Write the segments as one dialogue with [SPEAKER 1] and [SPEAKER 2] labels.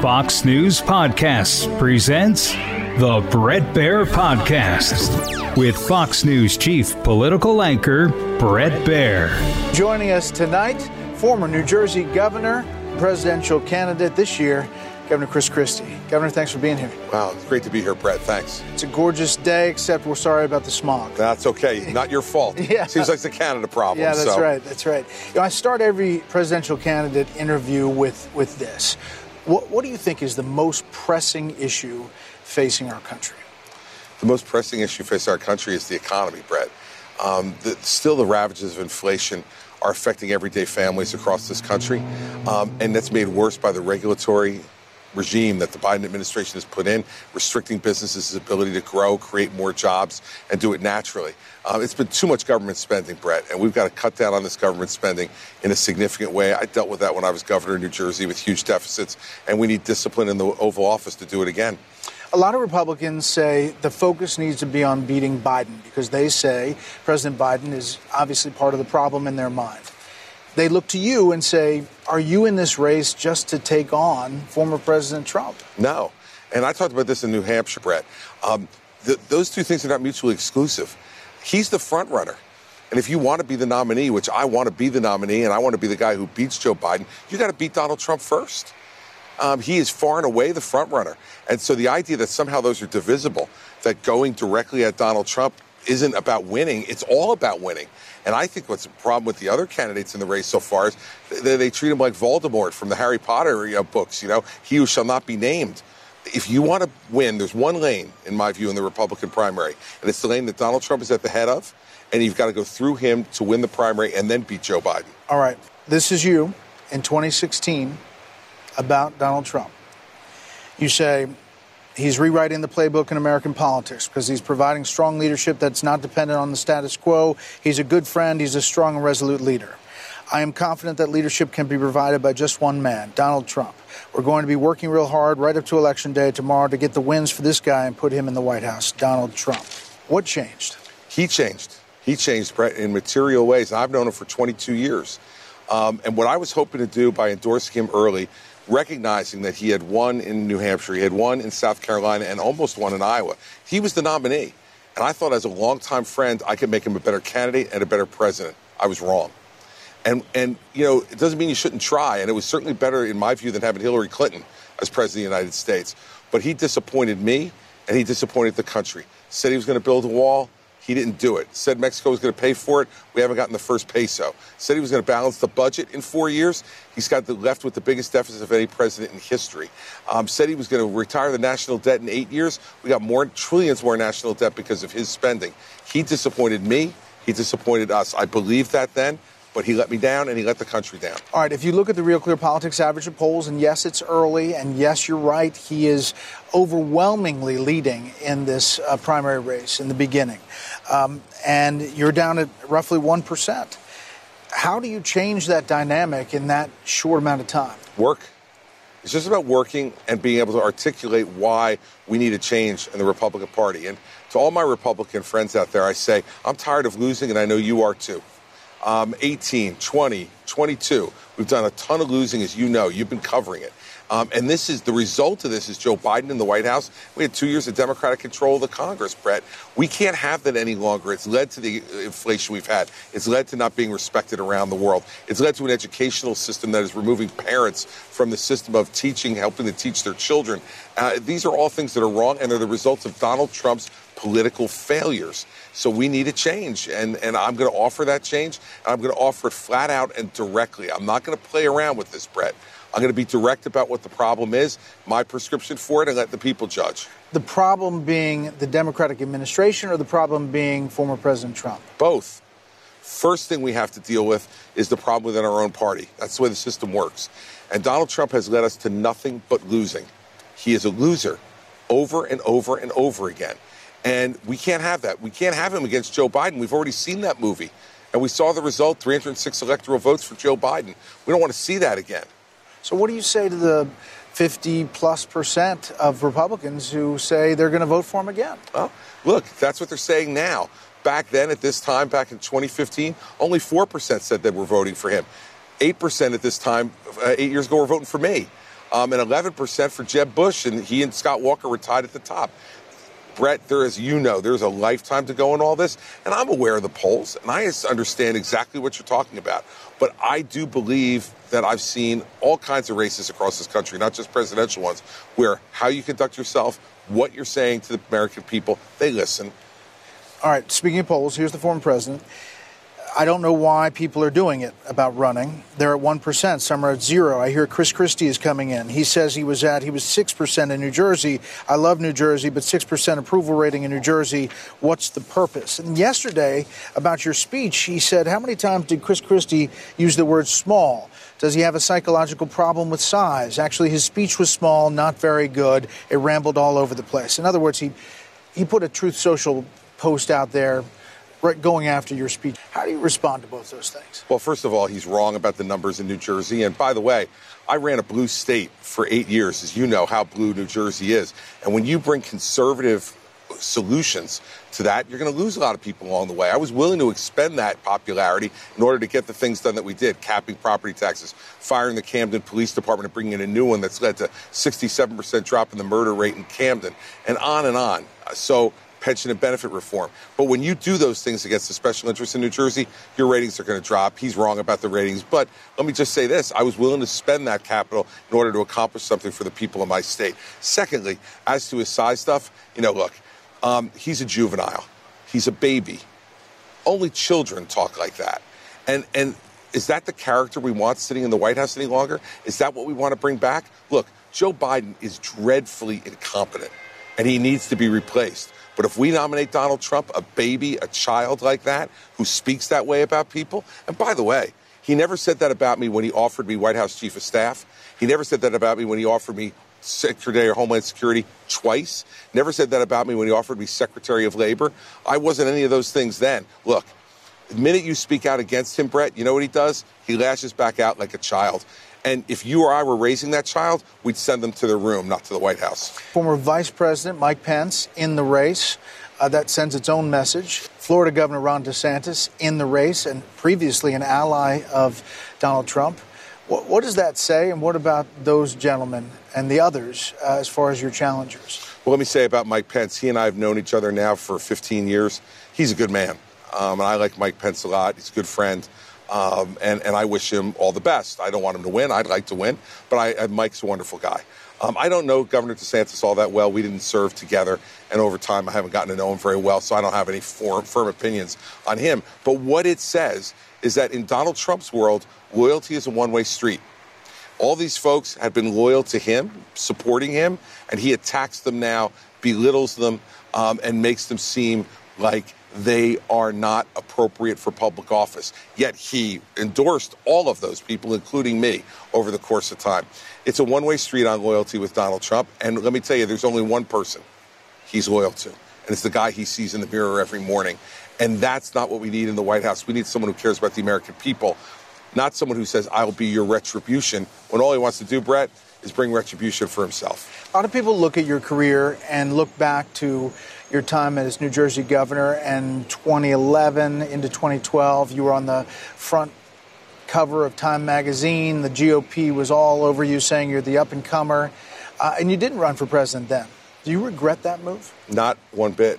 [SPEAKER 1] Fox News Podcasts presents the Bret Baier Podcast with Fox News Chief Political Anchor Bret Baier.
[SPEAKER 2] Joining us tonight, former New Jersey governor, presidential candidate this year, Governor Chris Christie. Governor, thanks for being here.
[SPEAKER 3] Wow, it's great to be here, Bret. Thanks.
[SPEAKER 2] It's a gorgeous day, except we're sorry about the smog.
[SPEAKER 3] That's okay. Not your fault.
[SPEAKER 2] yeah.
[SPEAKER 3] Seems like it's a Canada problem.
[SPEAKER 2] Yeah, that's
[SPEAKER 3] so.
[SPEAKER 2] right. That's right. You know, I start every presidential candidate interview with, with this. What, what do you think is the most pressing issue facing our country?
[SPEAKER 3] The most pressing issue facing our country is the economy, Bret. Um, the, still, the ravages of inflation are affecting everyday families across this country, um, and that's made worse by the regulatory regime that the Biden administration has put in, restricting businesses' ability to grow, create more jobs, and do it naturally. Um, it's been too much government spending, Bret, and we've got to cut down on this government spending in a significant way. I dealt with that when I was governor of New Jersey with huge deficits, and we need discipline in the Oval Office to do it again.
[SPEAKER 2] A lot of Republicans say the focus needs to be on beating Biden because they say President Biden is obviously part of the problem in their mind they look to you and say, Are you in this race just to take on former President Trump?
[SPEAKER 3] No. And I talked about this in New Hampshire, Bret. Um, th- those two things are not mutually exclusive. He's the front runner. And if you want to be the nominee, which I want to be the nominee, and I want to be the guy who beats Joe Biden, you got to beat Donald Trump first. Um, he is far and away the front runner. And so the idea that somehow those are divisible, that going directly at Donald Trump isn't about winning, it's all about winning. And I think what's the problem with the other candidates in the race so far is they, they treat him like Voldemort from the Harry Potter you know, books, you know, he who shall not be named. If you want to win, there's one lane, in my view, in the Republican primary, and it's the lane that Donald Trump is at the head of, and you've got to go through him to win the primary and then beat Joe Biden.
[SPEAKER 2] All right. This is you in 2016 about Donald Trump. You say, He's rewriting the playbook in American politics because he's providing strong leadership that's not dependent on the status quo. He's a good friend. He's a strong and resolute leader. I am confident that leadership can be provided by just one man, Donald Trump. We're going to be working real hard right up to Election Day tomorrow to get the wins for this guy and put him in the White House, Donald Trump. What changed?
[SPEAKER 3] He changed. He changed in material ways. I've known him for 22 years. Um, and what I was hoping to do by endorsing him early recognizing that he had won in New Hampshire, he had won in South Carolina, and almost won in Iowa. He was the nominee. And I thought, as a longtime friend, I could make him a better candidate and a better president. I was wrong. And, and, you know, it doesn't mean you shouldn't try. And it was certainly better, in my view, than having Hillary Clinton as president of the United States. But he disappointed me and he disappointed the country. Said he was going to build a wall. He didn't do it. Said Mexico was going to pay for it. We haven't gotten the first peso. Said he was going to balance the budget in four years. He's got the left with the biggest deficit of any president in history. Um, said he was going to retire the national debt in eight years. We got more trillions more national debt because of his spending. He disappointed me. He disappointed us. I believed that then but he let me down and he let the country down.
[SPEAKER 2] All right, if you look at the Real Clear Politics average of polls, and yes, it's early, and yes, you're right, he is overwhelmingly leading in this uh, primary race in the beginning. Um, and you're down at roughly 1%. How do you change that dynamic in that short amount of time?
[SPEAKER 3] Work. It's just about working and being able to articulate why we need a change in the Republican Party. And to all my Republican friends out there, I say, I'm tired of losing, and I know you are too um, 18, 20, 22. We've done a ton of losing, as you know. You've been covering it. Um, and this is the result of this is Joe Biden in the White House. We had two years of Democratic control of the Congress, Bret. We can't have that any longer. It's led to the inflation we've had. It's led to not being respected around the world. It's led to an educational system that is removing parents from the system of teaching, helping to teach their children. Uh, these are all things that are wrong, and they're the results of Donald Trump's political failures. So we need a change, and, and I'm going to offer that change, and I'm going to offer it flat out and directly. I'm not going to play around with this, Bret. I'm going to be direct about what the problem is, my prescription for it, and let the people judge.
[SPEAKER 2] The problem being the Democratic administration or the problem being former President Trump?
[SPEAKER 3] Both. First thing we have to deal with is the problem within our own party. That's the way the system works. And Donald Trump has led us to nothing but losing. He is a loser over and over and over again. And we can't have that. We can't have him against Joe Biden. We've already seen that movie. And we saw the result 306 electoral votes for Joe Biden. We don't want to see that again.
[SPEAKER 2] So, what do you say to the 50 plus percent of Republicans who say they're going to vote for him again?
[SPEAKER 3] Well, look, that's what they're saying now. Back then, at this time, back in 2015, only 4% said they were voting for him. 8% at this time, uh, eight years ago, were voting for me. Um, and 11% for Jeb Bush, and he and Scott Walker were tied at the top. Bret, there is, you know, there's a lifetime to go in all this, and I'm aware of the polls, and I understand exactly what you're talking about. But I do believe that I've seen all kinds of races across this country, not just presidential ones, where how you conduct yourself, what you're saying to the American people, they listen.
[SPEAKER 2] All right, speaking of polls, here's the former president. I don't know why people are doing it about running. They're at 1%, some are at zero. I hear Chris Christie is coming in. He says he was at, he was 6% in New Jersey. I love New Jersey, but 6% approval rating in New Jersey. What's the purpose? And yesterday, about your speech, he said, How many times did Chris Christie use the word small? Does he have a psychological problem with size? Actually, his speech was small, not very good. It rambled all over the place. In other words, he, he put a Truth Social post out there going after your speech. How do you respond to both those things?
[SPEAKER 3] Well, first of all, he's wrong about the numbers in New Jersey. And by the way, I ran a blue state for eight years, as you know how blue New Jersey is. And when you bring conservative solutions to that, you're going to lose a lot of people along the way. I was willing to expend that popularity in order to get the things done that we did, capping property taxes, firing the Camden Police Department and bringing in a new one that's led to 67% drop in the murder rate in Camden, and on and on. So pension and benefit reform. But when you do those things against the special interests in New Jersey, your ratings are going to drop. He's wrong about the ratings. But let me just say this I was willing to spend that capital in order to accomplish something for the people of my state. Secondly, as to his size stuff, you know, look, um, he's a juvenile, he's a baby. Only children talk like that. And, and is that the character we want sitting in the White House any longer? Is that what we want to bring back? Look, Joe Biden is dreadfully incompetent and he needs to be replaced. But if we nominate Donald Trump, a baby, a child like that, who speaks that way about people, and by the way, he never said that about me when he offered me White House Chief of Staff. He never said that about me when he offered me Secretary of Homeland Security twice. Never said that about me when he offered me Secretary of Labor. I wasn't any of those things then. Look, the minute you speak out against him, Bret, you know what he does? He lashes back out like a child. And if you or I were raising that child, we'd send them to their room, not to the White House.
[SPEAKER 2] Former Vice President Mike Pence in the race. Uh, that sends its own message. Florida Governor Ron DeSantis in the race and previously an ally of Donald Trump. What, what does that say, and what about those gentlemen and the others uh, as far as your challengers?
[SPEAKER 3] Well, let me say about Mike Pence. He and I have known each other now for 15 years. He's a good man, um, and I like Mike Pence a lot. He's a good friend. Um, and, and I wish him all the best. I don't want him to win. I'd like to win, but I, Mike's a wonderful guy. Um, I don't know Governor DeSantis all that well. We didn't serve together, and over time, I haven't gotten to know him very well, so I don't have any firm, firm opinions on him. But what it says is that in Donald Trump's world, loyalty is a one way street. All these folks have been loyal to him, supporting him, and he attacks them now, belittles them, um, and makes them seem like they are not appropriate for public office. Yet he endorsed all of those people, including me, over the course of time. It's a one way street on loyalty with Donald Trump. And let me tell you, there's only one person he's loyal to, and it's the guy he sees in the mirror every morning. And that's not what we need in the White House. We need someone who cares about the American people, not someone who says, I'll be your retribution, when all he wants to do, Bret, is bring retribution for himself.
[SPEAKER 2] A lot of people look at your career and look back to your time as New Jersey governor and 2011 into 2012. You were on the front cover of Time magazine. The GOP was all over you saying you're the up and comer. Uh, and you didn't run for president then. Do you regret that move?
[SPEAKER 3] Not one bit.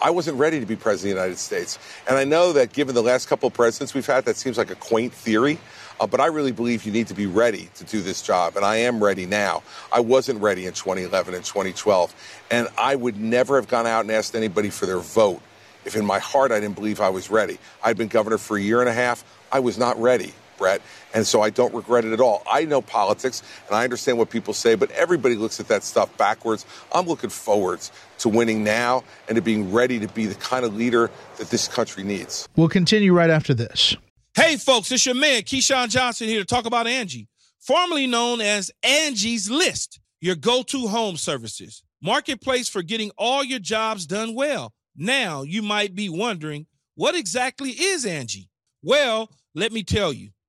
[SPEAKER 3] I wasn't ready to be president of the United States. And I know that given the last couple of presidents we've had, that seems like a quaint theory. Uh, but I really believe you need to be ready to do this job. And I am ready now. I wasn't ready in 2011 and 2012. And I would never have gone out and asked anybody for their vote if in my heart I didn't believe I was ready. I'd been governor for a year and a half. I was not ready. Bret. And so I don't regret it at all. I know politics and I understand what people say, but everybody looks at that stuff backwards. I'm looking forwards to winning now and to being ready to be the kind of leader that this country needs.
[SPEAKER 4] We'll continue right after this.
[SPEAKER 5] Hey, folks, it's your man, Keyshawn Johnson, here to talk about Angie, formerly known as Angie's List, your go to home services. Marketplace for getting all your jobs done well. Now, you might be wondering, what exactly is Angie? Well, let me tell you,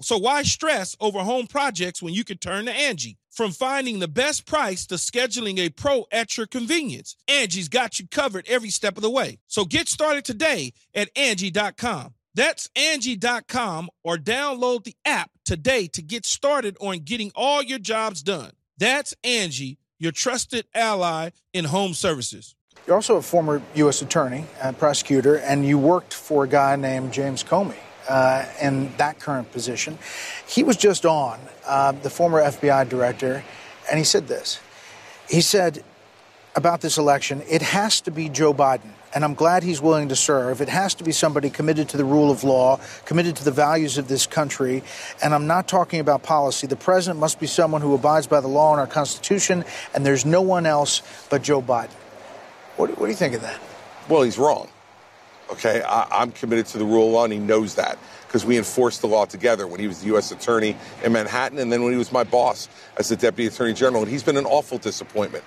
[SPEAKER 5] So why stress over home projects when you can turn to Angie? From finding the best price to scheduling a pro at your convenience, Angie's got you covered every step of the way. So get started today at Angie.com. That's Angie.com or download the app today to get started on getting all your jobs done. That's Angie, your trusted ally in home services.
[SPEAKER 2] You're also a former U.S. attorney and prosecutor, and you worked for a guy named James Comey uh, in that current position. He was just on, uh, the former FBI director, and he said this. He said about this election, it has to be Joe Biden. And I'm glad he's willing to serve. It has to be somebody committed to the rule of law, committed to the values of this country. And I'm not talking about policy. The president must be someone who abides by the law and our Constitution, and there's no one else but Joe Biden. What, what do you think of that?
[SPEAKER 3] Well, he's wrong. Okay, I, am committed to the rule of law, and he knows that because we enforced the law together when he was the U.S. Attorney in Manhattan, and then when he was my boss as the Deputy Attorney General. And he's been an awful disappointment.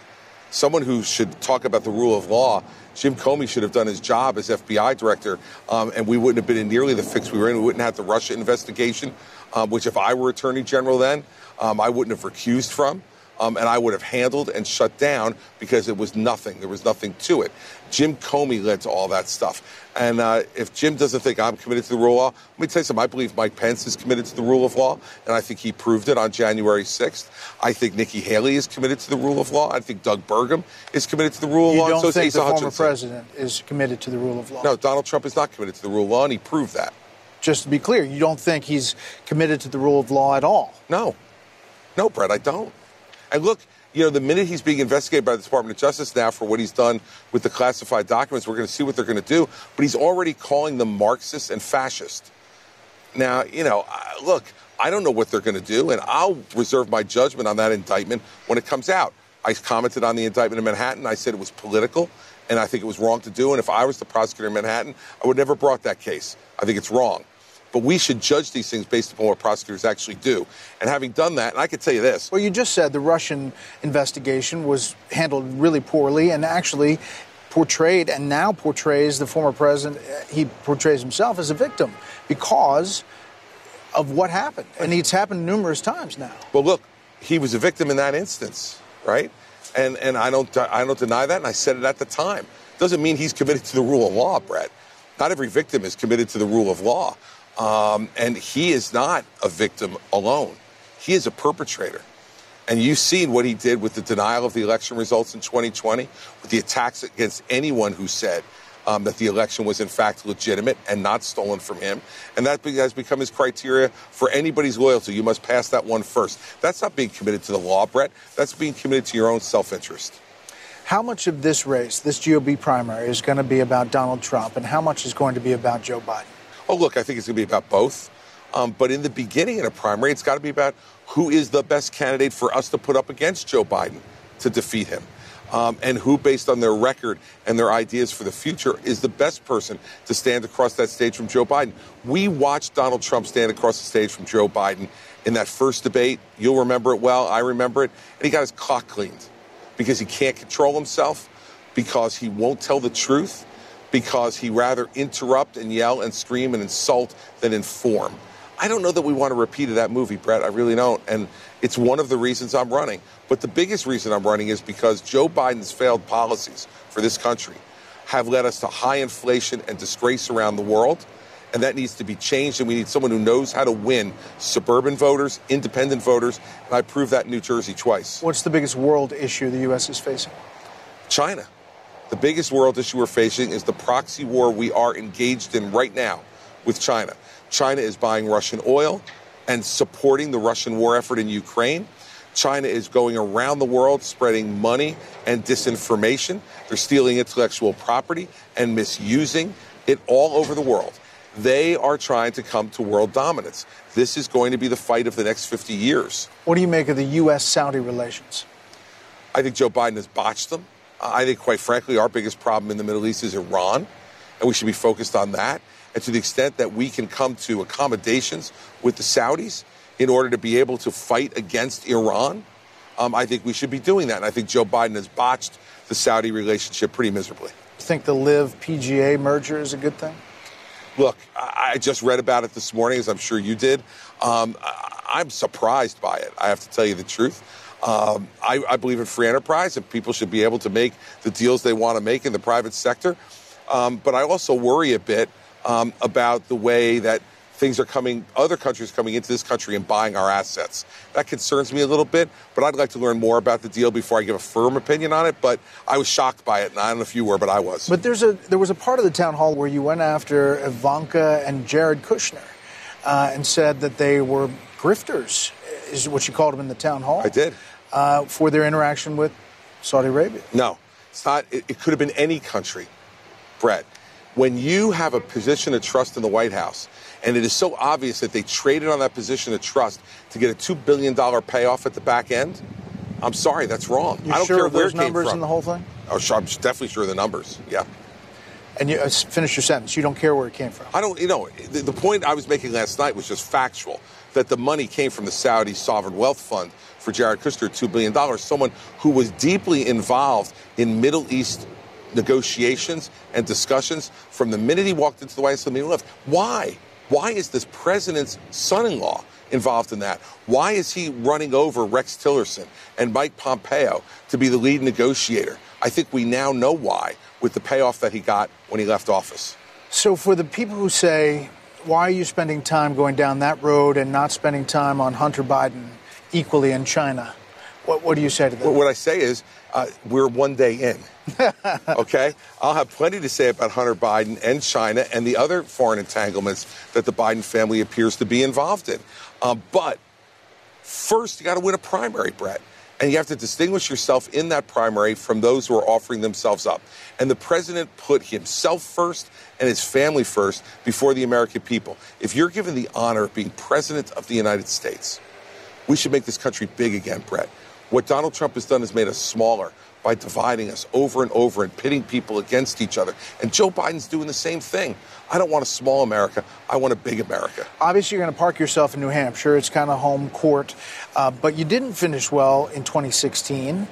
[SPEAKER 3] Someone who should talk about the rule of law. Jim Comey should have done his job as FBI director, um, and we wouldn't have been in nearly the fix we were in. We wouldn't have the Russia investigation, um, which if I were Attorney General then, um, I wouldn't have recused from um, and I would have handled and shut down because it was nothing. There was nothing to it. Jim Comey led to all that stuff. And uh, if Jim doesn't think I'm committed to the rule of law, let me tell you something. I believe Mike Pence is committed to the rule of law, and I think he proved it on January 6th. I think Nikki Haley is committed to the rule of law. I think Doug Burgum is committed to the rule of
[SPEAKER 2] you
[SPEAKER 3] law.
[SPEAKER 2] don't
[SPEAKER 3] so
[SPEAKER 2] think the
[SPEAKER 3] Hutchinson.
[SPEAKER 2] former president is committed to the rule of law?
[SPEAKER 3] No, Donald Trump is not committed to the rule of law, and he proved that.
[SPEAKER 2] Just to be clear, you don't think he's committed to the rule of law at all?
[SPEAKER 3] No. No, Bret, I don't. And look, you know, the minute he's being investigated by the Department of Justice now for what he's done with the classified documents, we're going to see what they're going to do. But he's already calling them Marxist and fascist. Now, you know, look, I don't know what they're going to do, and I'll reserve my judgment on that indictment when it comes out. I commented on the indictment in Manhattan. I said it was political, and I think it was wrong to do. And if I was the prosecutor in Manhattan, I would never brought that case. I think it's wrong. But we should judge these things based upon what prosecutors actually do. And having done that, and I can tell you this.
[SPEAKER 2] Well, you just said the Russian investigation was handled really poorly and actually portrayed and now portrays the former president, uh, he portrays himself as a victim because of what happened. And it's happened numerous times now.
[SPEAKER 3] Well, look, he was a victim in that instance, right? And, and I, don't, I don't deny that, and I said it at the time. Doesn't mean he's committed to the rule of law, Bret. Not every victim is committed to the rule of law. Um, and he is not a victim alone. He is a perpetrator. And you've seen what he did with the denial of the election results in 2020, with the attacks against anyone who said um, that the election was in fact legitimate and not stolen from him. And that has become his criteria for anybody's loyalty. You must pass that one first. That's not being committed to the law, Bret. That's being committed to your own self interest.
[SPEAKER 2] How much of this race, this GOP primary, is going to be about Donald Trump, and how much is going to be about Joe Biden?
[SPEAKER 3] Oh, look, I think it's going to be about both. Um, but in the beginning in a primary, it's got to be about who is the best candidate for us to put up against Joe Biden to defeat him. Um, and who, based on their record and their ideas for the future, is the best person to stand across that stage from Joe Biden. We watched Donald Trump stand across the stage from Joe Biden in that first debate. You'll remember it well. I remember it. And he got his clock cleaned because he can't control himself. because he won't tell the truth, because he rather interrupt and yell and scream and insult than inform. I don't know that we want to repeat of that movie, Bret. I really don't. And it's one of the reasons I'm running. But the biggest reason I'm running is because Joe Biden's failed policies for this country have led us to high inflation and disgrace around the world. And that needs to be changed. And we need someone who knows how to win suburban voters, independent voters. And I proved that in New Jersey twice.
[SPEAKER 2] What's the biggest world issue the U.S. is facing?
[SPEAKER 3] China. The biggest world issue we're facing is the proxy war we are engaged in right now with China. China is buying Russian oil and supporting the Russian war effort in Ukraine. China is going around the world spreading money and disinformation. They're stealing intellectual property and misusing it all over the world. They are trying to come to world dominance. This is going to be the fight of the next 50 years.
[SPEAKER 2] What do you make of the U.S. Saudi relations?
[SPEAKER 3] I think Joe Biden has botched them. I think, quite frankly, our biggest problem in the Middle East is Iran, and we should be focused on that. And to the extent that we can come to accommodations with the Saudis in order to be able to fight against Iran, um, I think we should be doing that. And I think Joe Biden has botched the Saudi relationship pretty miserably.
[SPEAKER 2] You think the LIV PGA merger is a good thing?
[SPEAKER 3] Look, I just read about it this morning, as I'm sure you did. Um, I'm surprised by it. I have to tell you the truth. Um, I, I, believe in free enterprise, and people should be able to make the deals they want to make in the private sector. Um, but I also worry a bit um, about the way that things are coming, other countries coming into this country and buying our assets. That concerns me a little bit, but I'd like to learn more about the deal before I give a firm opinion on it. But I was shocked by it, and I don't know if you were, but I was.
[SPEAKER 2] But there's a there was a part of the town hall where you went after Ivanka and Jared Kushner, uh, and said that they were grifters, is what you called them in the town hall.
[SPEAKER 3] I did.
[SPEAKER 2] Uh, for their interaction with Saudi Arabia.
[SPEAKER 3] No, it's not. It, it could have been any country, Bret when you have a position of trust in the White House, and it is so obvious that they traded on that position of trust to get a $2 billion payoff at the back end, I'm sorry, that's wrong.
[SPEAKER 2] You
[SPEAKER 3] I don't
[SPEAKER 2] sure
[SPEAKER 3] care where
[SPEAKER 2] those
[SPEAKER 3] it came
[SPEAKER 2] numbers
[SPEAKER 3] from.
[SPEAKER 2] in the whole thing?
[SPEAKER 3] Oh, sure, I'm definitely sure of the numbers. Yeah.
[SPEAKER 2] And you uh, finish your sentence. You don't care where it came from.
[SPEAKER 3] I don't, you know, the, the point I was making last night was just factual that the money came from the Saudi sovereign wealth fund for Jared Kushner, $2 billion, someone who was deeply involved in Middle East negotiations and discussions from the minute he walked into the White House to the he left. Why? Why is this president's son-in-law involved in that? Why is he running over Rex Tillerson and Mike Pompeo to be the lead negotiator? I think we now know why with the payoff that he got when he left office.
[SPEAKER 2] So for the people who say, why are you spending time going down that road and not spending time on Hunter Biden equally in China? What, what do you say to them?
[SPEAKER 3] What I say is, uh, we're one day in. okay? I'll have plenty to say about Hunter Biden and China and the other foreign entanglements that the Biden family appears to be involved in. Um, but first, you got to win a primary, Bret. And you have to distinguish yourself in that primary from those who are offering themselves up. And the president put himself first and his family first before the American people. If you're given the honor of being president of the United States, we should make this country big again, Bret. What Donald Trump has done is made us smaller by dividing us over and over and pitting people against each other. And Joe Biden's doing the same thing. I don't want a small America. I want a big America.
[SPEAKER 2] Obviously, you're going to park yourself in New Hampshire. It's kind of home court. Uh, but you didn't finish well in 2016.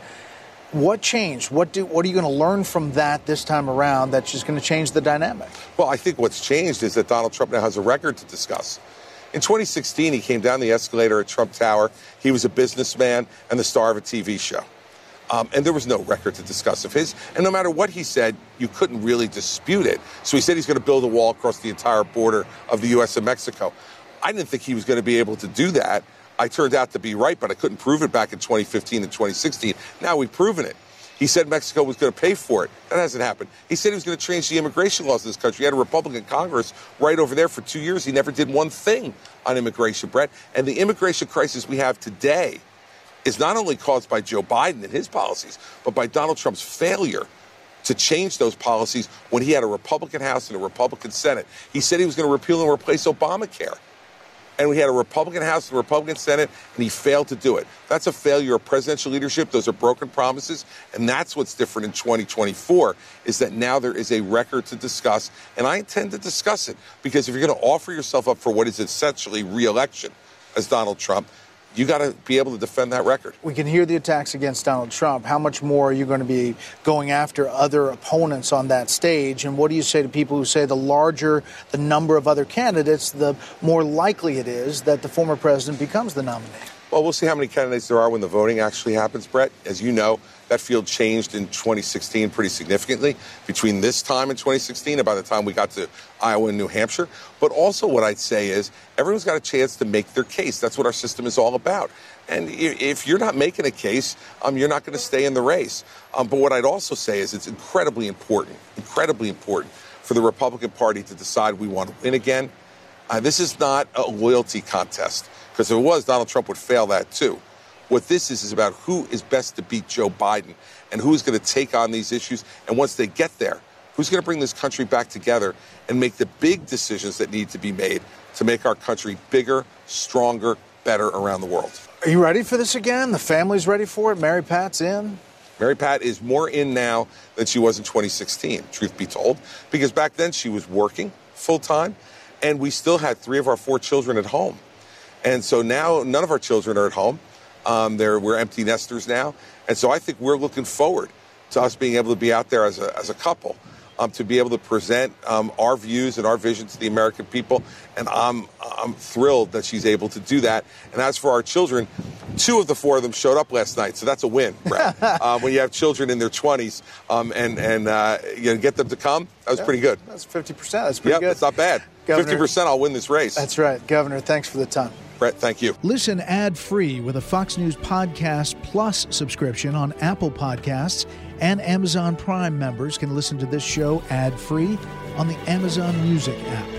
[SPEAKER 2] What changed? What, do, what are you going to learn from that this time around that's just going to change the dynamic?
[SPEAKER 3] Well, I think what's changed is that Donald Trump now has a record to discuss. In 2016, he came down the escalator at Trump Tower. He was a businessman and the star of a TV show. Um, and there was no record to discuss of his. And no matter what he said, you couldn't really dispute it. So he said he's going to build a wall across the entire border of the U.S. and Mexico. I didn't think he was going to be able to do that. I turned out to be right, but I couldn't prove it back in 2015 and 2016. Now we've proven it. He said Mexico was going to pay for it. That hasn't happened. He said he was going to change the immigration laws in this country. He had a Republican Congress right over there for two years. He never did one thing on immigration, Bret. And the immigration crisis we have today is not only caused by Joe Biden and his policies, but by Donald Trump's failure to change those policies when he had a Republican House and a Republican Senate. He said he was going to repeal and replace Obamacare and we had a Republican House and a Republican Senate, and he failed to do it. That's a failure of presidential leadership. Those are broken promises, and that's what's different in 2024 is that now there is a record to discuss, and I intend to discuss it because if you're going to offer yourself up for what is essentially reelection as Donald Trump, you got to be able to defend that record.
[SPEAKER 2] We can hear the attacks against Donald Trump. How much more are you going to be going after other opponents on that stage? And what do you say to people who say the larger the number of other candidates, the more likely it is that the former president becomes the nominee?
[SPEAKER 3] Well, we'll see how many candidates there are when the voting actually happens, Bret. As you know, that field changed in 2016 pretty significantly between this time in 2016 and by the time we got to Iowa and New Hampshire. But also, what I'd say is everyone's got a chance to make their case. That's what our system is all about. And if you're not making a case, um, you're not going to stay in the race. Um, but what I'd also say is it's incredibly important, incredibly important for the Republican Party to decide we want to win again. Uh, this is not a loyalty contest. Because if it was, Donald Trump would fail that too. What this is is about who is best to beat Joe Biden and who's going to take on these issues. And once they get there, who's going to bring this country back together and make the big decisions that need to be made to make our country bigger, stronger, better around the world.
[SPEAKER 2] Are you ready for this again? The family's ready for it. Mary Pat's in.
[SPEAKER 3] Mary Pat is more in now than she was in 2016, truth be told, because back then she was working full time and we still had three of our four children at home. And so now none of our children are at home. Um, we're empty nesters now. And so I think we're looking forward to us being able to be out there as a, as a couple, um, to be able to present um, our views and our vision to the American people. And I'm, I'm thrilled that she's able to do that. And as for our children, two of the four of them showed up last night. So that's a win, Brad. uh, when you have children in their 20s um, and, and uh, you know, get them to come, that was
[SPEAKER 2] yeah,
[SPEAKER 3] pretty good.
[SPEAKER 2] That's 50%. That's pretty
[SPEAKER 3] yep,
[SPEAKER 2] good.
[SPEAKER 3] That's not bad. Governor, 50% I'll win this race.
[SPEAKER 2] That's right. Governor, thanks for the time.
[SPEAKER 3] Bret, thank you.
[SPEAKER 4] Listen ad free with a Fox News Podcast Plus subscription on Apple Podcasts, and Amazon Prime members can listen to this show ad free on the Amazon Music app.